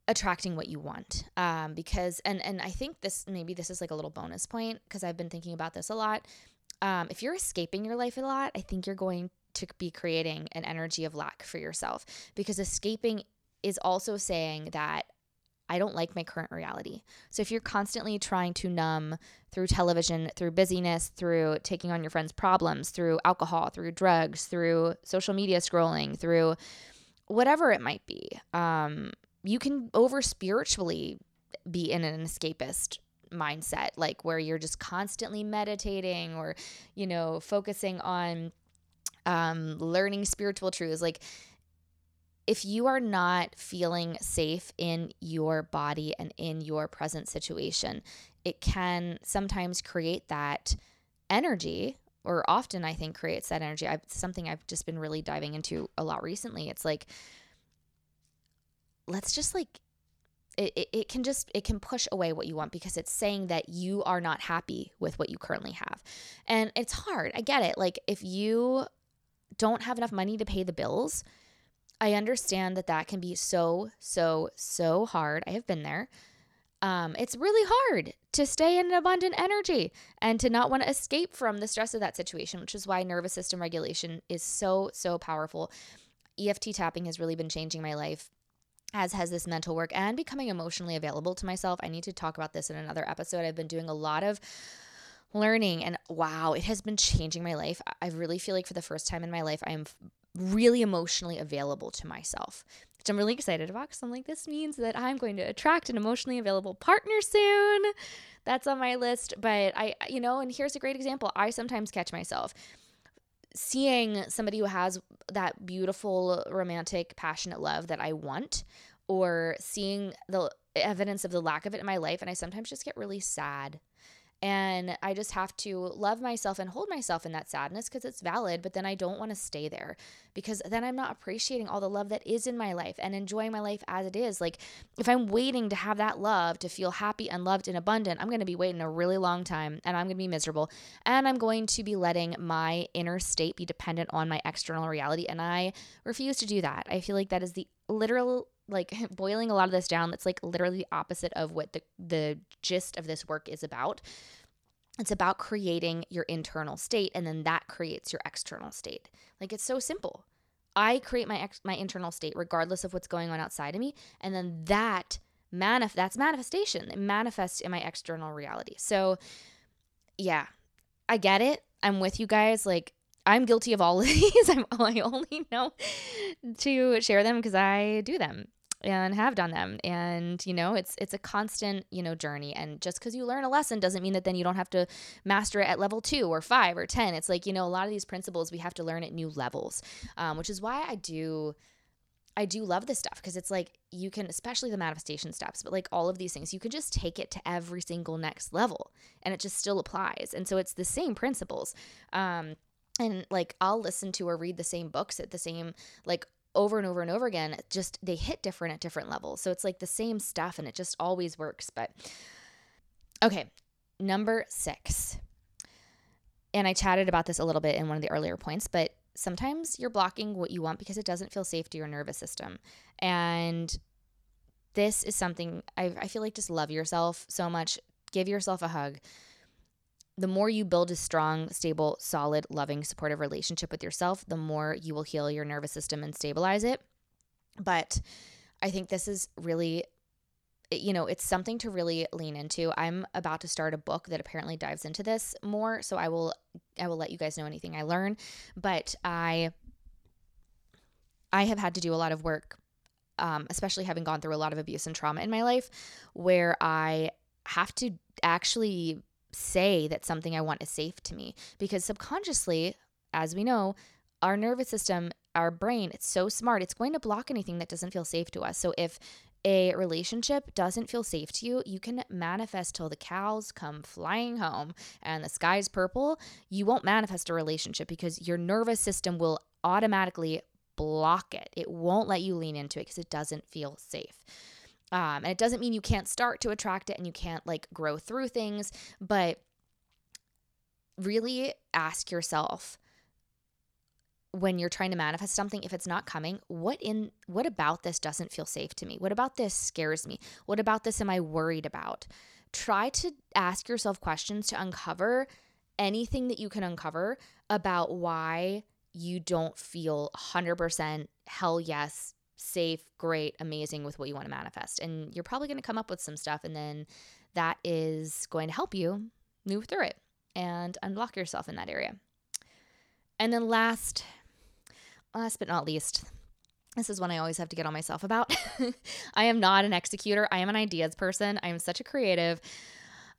attracting what you want um, because and and i think this maybe this is like a little bonus point because i've been thinking about this a lot um, if you're escaping your life a lot i think you're going to be creating an energy of lack for yourself because escaping is also saying that I don't like my current reality. So if you're constantly trying to numb through television, through busyness, through taking on your friends' problems, through alcohol, through drugs, through social media scrolling, through whatever it might be, um, you can over spiritually be in an escapist mindset like where you're just constantly meditating or you know focusing on um learning spiritual truths like if you are not feeling safe in your body and in your present situation it can sometimes create that energy or often i think creates that energy. I've, something i've just been really diving into a lot recently. It's like let's just like it, it, it, can just it can push away what you want because it's saying that you are not happy with what you currently have. And it's hard. I get it. Like if you don't have enough money to pay the bills i understand that that can be so so so hard i have been there um, it's really hard to stay in an abundant energy and to not want to escape from the stress of that situation which is why nervous system regulation is so so powerful EFT tapping has really been changing my life as has this mental work and becoming emotionally available to myself. I need to talk about this in another episode. I've been doing a lot of learning and wow, it has been changing my life. I really feel like for the first time in my life, I am really emotionally available to myself, which I'm really excited about because I'm like, this means that I'm going to attract an emotionally available partner soon. That's on my list. But I, you know, and here's a great example. I sometimes catch myself seeing somebody who has that beautiful, romantic, passionate love that I want, or seeing the evidence of the lack of it in my life. And I sometimes just get really sad and I just have to love myself and hold myself in that sadness because it's valid, but then I don't want to stay there because then I'm not appreciating all the love that is in my life and enjoying my life as it is. Like, if I'm waiting to have that love to feel happy and loved and abundant, I'm going to be waiting a really long time and I'm going to be miserable. And I'm going to be letting my inner state be dependent on my external reality. And I refuse to do that. I feel like that is the literal like <laughs> boiling a lot of this down that's like literally the opposite of what the the gist of this work is about. It's about creating your internal state and then that creates your external state. Like it's so simple. I create my ex- my internal state regardless of what's going on outside of me and then that manif- that's manifestation. It manifests in my external reality. So yeah i get it. I'm with you guys. Like I'm guilty of all of <laughs> these. I'm, I only know to share them because I do them and have done them and you know it's it's a constant you know journey and just because you learn a lesson doesn't mean that then you don't have to master it at level two or five or ten it's like you know a lot of these principles we have to learn at new levels um, which is why i do I do love this stuff because it's like you can, especially the manifestation steps, but like all of these things, you can just take it to every single next level and it just still applies. And so it's the same principles. Um, and like I'll listen to or read the same books at the same like over and over and over again just they hit different at different levels. So it's like the same stuff and it just always works but okay number six. And i chatted about this a little bit in one of the earlier points but sometimes you're blocking what you want because it doesn't feel safe to your nervous system. And this is something I, I feel like just love yourself so much. Give yourself a hug the more you build a strong, stable, solid, loving, supportive relationship with yourself, the more you will heal your nervous system and stabilize it. But I think this is really you know, it's something to really lean into. I'm about to start a book that apparently dives into this more, so I will I will let you guys know anything I learn, but I I have had to do a lot of work um, especially having gone through a lot of abuse and trauma in my life, where I have to actually say that something I want is safe to me. Because subconsciously, as we know, our nervous system, our brain, it's so smart, it's going to block anything that doesn't feel safe to us. So if a relationship doesn't feel safe to you, you can manifest till the cows come flying home and the sky's purple. You won't manifest a relationship because your nervous system will automatically block it. It won't let you lean into it because it doesn't feel safe. Um, and it doesn't mean you can't start to attract it and you can't like grow through things, but really ask yourself when you're trying to manifest something if it's not coming what in what about this doesn't feel safe to me? What about this scares me? What about this am i worried about? Try to ask yourself questions to uncover anything that you can uncover about why you don't feel 100% hell yes, safe, great, amazing with what you want to manifest. And you're probably going to come up with some stuff, and then that is going to help you move through it and unblock yourself in that area. And then last, last but not least, this is one I always have to get on myself about. <laughs> I am not an executor. I am an ideas person. I am such a creative.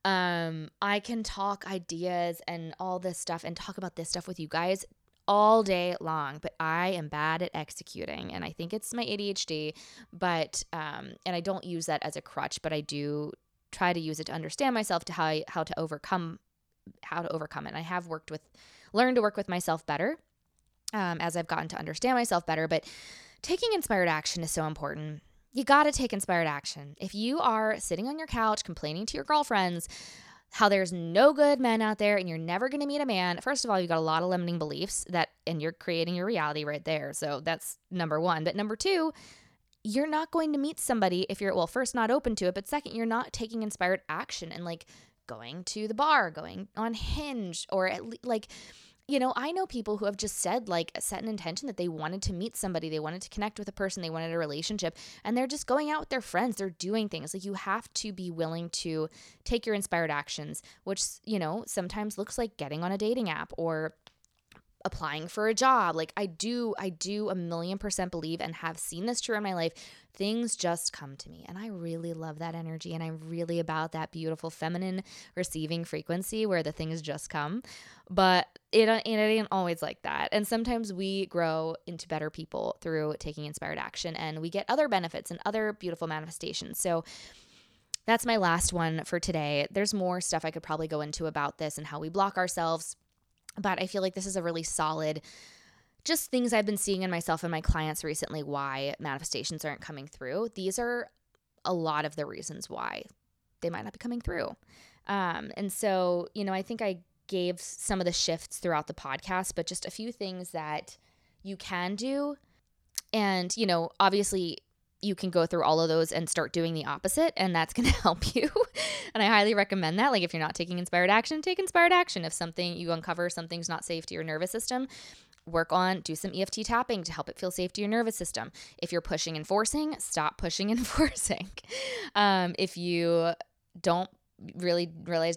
Um, I can talk ideas and all this stuff and talk about this stuff with you guys all day long, but I am bad at executing. And I think it's my ADHD, but, um, and I don't use that as a crutch, but I do try to use it to understand myself to how, I, how to overcome, how to overcome it. And I have worked with, learned to work with myself better um, as I've gotten to understand myself better. But taking inspired action is so important. You got to take inspired action. If you are sitting on your couch complaining to your girlfriends how there's no good men out there and you're never going to meet a man. First of all, you've got a lot of limiting beliefs that, and you're creating your reality right there. So that's number one. But number two, you're not going to meet somebody if you're, well, first, not open to it, but second, you're not taking inspired action and like going to the bar, going on Hinge, or at least like, you know, I know people who have just said, like, set an intention that they wanted to meet somebody, they wanted to connect with a person, they wanted a relationship, and they're just going out with their friends. They're doing things. Like, you have to be willing to take your inspired actions, which, you know, sometimes looks like getting on a dating app or applying for a job. Like I do, I do a million percent believe and have seen this true in my life. Things just come to me. And I really love that energy. And I'm really about that beautiful feminine receiving frequency where the things just come. But it, uh, it ain't always like that. And sometimes we grow into better people through taking inspired action and we get other benefits and other beautiful manifestations. So, that's my last one for today. There's more stuff I could probably go into about this and how we block ourselves but I feel like this is a really solid, just things I've been seeing in myself and my clients recently why manifestations aren't coming through. These are a lot of the reasons why they might not be coming through. Um, and so, you know, I think I gave some of the shifts throughout the podcast, but just a few things that you can do. And, you know, obviously, you can go through all of those and start doing the opposite and that's going <laughs> to help you. And i highly recommend that like if you're not taking inspired action take inspired action. If something you uncover something's not safe to your nervous system work on do some EFT tapping to help it feel safe to your nervous system. If you're pushing and forcing stop pushing and <laughs> forcing. Um, if you don't really realize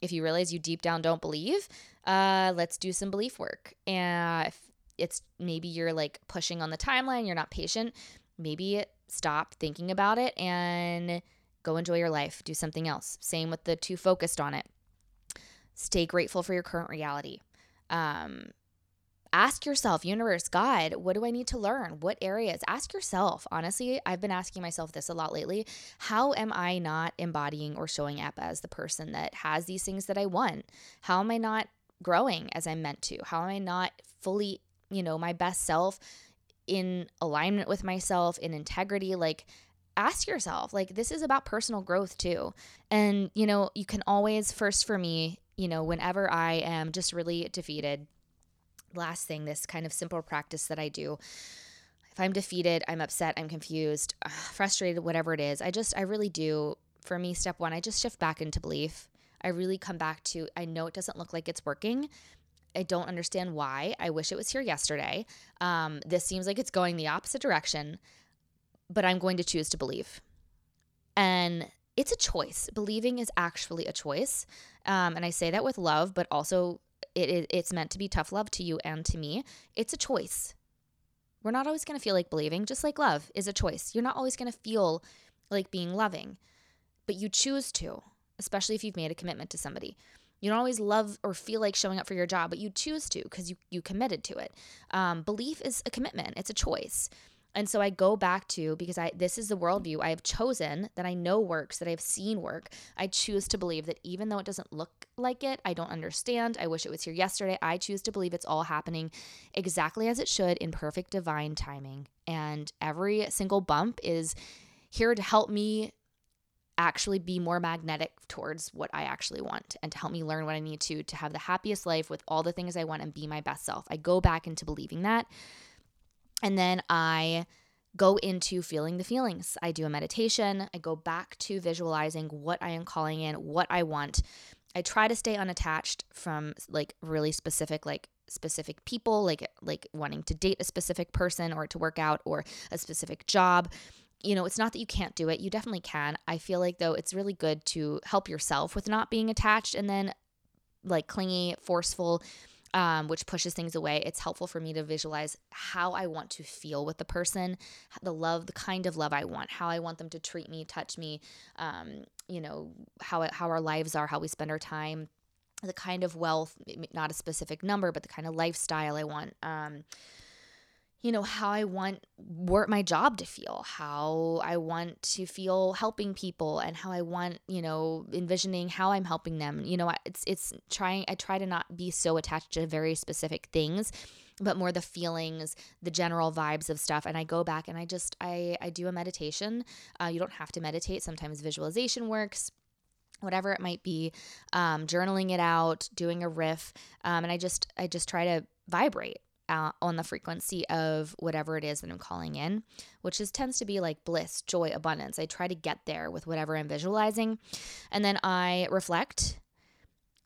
if you realize you deep down don't believe uh, let's do some belief work. And if it's maybe you're like pushing on the timeline you're not patient maybe stop thinking about it and go enjoy your life, do something else. Same with the too focused on it. Stay grateful for your current reality. Um, ask yourself, universe, God, what do I need to learn? What areas? Ask yourself. Honestly, I've been asking myself this a lot lately. How am I not embodying or showing up as the person that has these things that I want? How am I not growing as I'm meant to? How am I not fully, you know, my best self in alignment with myself, in integrity, like ask yourself, like this is about personal growth too. And you know, you can always first for me, you know, whenever I am just really defeated, last thing, this kind of simple practice that I do if I'm defeated, I'm upset, I'm confused, <sighs> frustrated, whatever it is, I just, I really do. For me, step one, I just shift back into belief. I really come back to, I know it doesn't look like it's working, I don't understand why. I wish it was here yesterday. Um, this seems like it's going the opposite direction. but I'm going to choose to believe. And it's a choice. Believing is actually a choice. Um, and I say that with love, but also it, it, it's meant to be tough love to you and to me. It's a choice. We're not always going to feel like believing, just like love is a choice. You're not always going to feel like being loving, but you choose to, especially if you've made a commitment to somebody. You don't always love or feel like showing up for your job, but you choose to because you, you committed to it. Um, belief is a commitment, it's a choice. And so I go back to because I this is the worldview I have chosen that I know works, that I've seen work. I choose to believe that even though it doesn't look like it, I don't understand. I wish it was here yesterday. I choose to believe it's all happening exactly as it should in perfect divine timing. And every single bump is here to help me actually be more magnetic towards what I actually want and to help me learn what I need to to have the happiest life with all the things I want and be my best self. I go back into believing that. And then I go into feeling the feelings. I do a meditation. I go back to visualizing what I am calling in, what I want. I try to stay unattached from like really specific like specific people like like wanting to date a specific person or to work out or a specific job you know, it's not that you can't do it. You definitely can. I feel like though it's really good to help yourself with not being attached and then like clingy, forceful um, which pushes things away. It's helpful for me to visualize how I want to feel with the person, the love, the kind of love I want, how I want them to treat me, touch me, um, you know, how, how our lives are, how we spend our time, the kind of wealth, not a specific number, but the kind of lifestyle I want. Um, you know how I want work my job to feel, how I want to feel helping people and how I want, you know, envisioning how I'm helping them. You know, it's it's trying I try to not be so attached to very specific things but more the feelings the general vibes of stuff. And i go back and i just i i do a meditation. Uh, you don't have to meditate. Sometimes visualization works whatever it might be. Um, journaling it out doing a riff. Um, and i just i just try to vibrate uh, on the frequency of whatever it is that I'm calling in, which is tends to be like bliss, joy, abundance. I try to get there with whatever I'm visualizing. And then I reflect,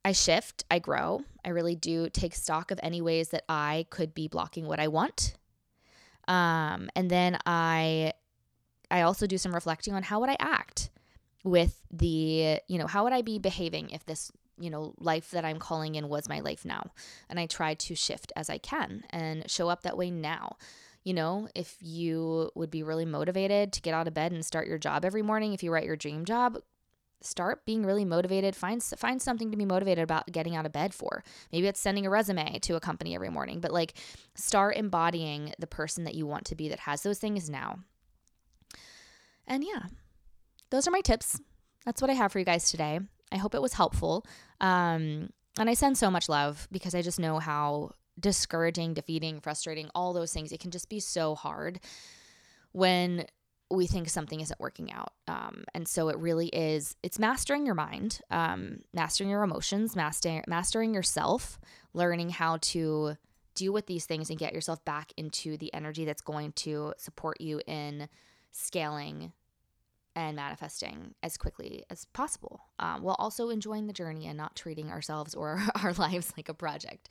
I shift, I grow. I really do take stock of any ways that I could be blocking what I want. Um, and then I I also do some reflecting on how would I act with the, you know, how would I be behaving if this you know, life that I'm calling in was my life now. And I try to shift as I can and show up that way now. You know, if you would be really motivated to get out of bed and start your job every morning, if you write your dream job, start being really motivated. Find find something to be motivated about getting out of bed for. Maybe it's sending a resume to a company every morning, but like start embodying the person that you want to be that has those things now. And yeah, those are my tips. That's what I have for you guys today. I hope it was helpful. Um, and I send so much love because I just know how discouraging, defeating, frustrating, all those things, it can just be so hard when we think something isn't working out. Um, and so it really is, it's mastering your mind, um, mastering your emotions, mastering, mastering yourself, learning how to deal with these things and get yourself back into the energy that's going to support you in scaling and manifesting as quickly as possible um, while also enjoying the journey and not treating ourselves or <laughs> our lives like a project.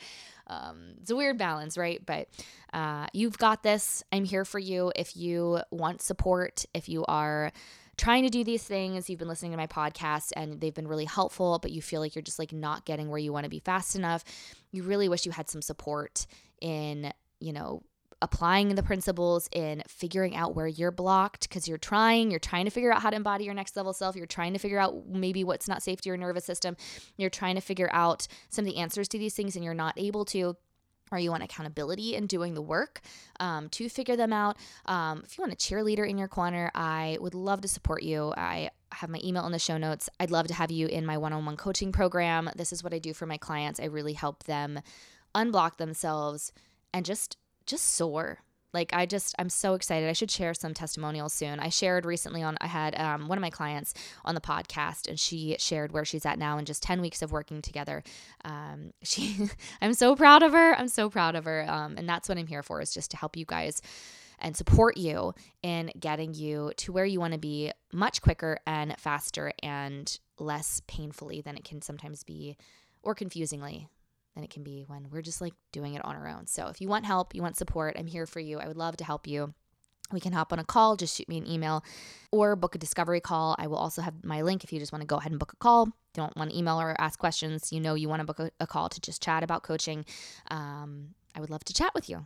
Um, it's a weird balance, right? But uh, you've got this. I'm here for you. If you want support, if you are trying to do these things, you've been listening to my podcast and they've been really helpful, but you feel like you're just like not getting where you want to be fast enough, you really wish you had some support in, you know, applying the principles in figuring out where you're blocked because you're trying you're trying to figure out how to embody your next level self you're trying to figure out maybe what's not safe to your nervous system you're trying to figure out some of the answers to these things and you're not able to or you want accountability in doing the work um, to figure them out um, if you want a cheerleader in your corner i would love to support you. I have my email in the show notes. I'd love to have you in my one-on-one coaching program. This is what i do for my clients. I really help them unblock themselves and just just soar. Like I just I'm so excited. I should share some testimonials soon. I shared recently on I had um, one of my clients on the podcast and she shared where she's at now in just 10 weeks of working together. Um, <laughs> she I'm so proud of her. I'm so proud of her. Um, and that's what I'm here for is just to help you guys and support you in getting you to where you want to be much quicker and faster and less painfully than it can sometimes be or confusingly than it can be when we're just like doing it on our own. So if you want help, you want support, I'm here for you. I would love to help you. we can hop on a call, just shoot me an email or book a discovery call. I will also have my link if you just want to go ahead and book a call. Don't want to email or ask questions. You know, you want to book a, a call to just chat about coaching. Um, I would love to chat with you.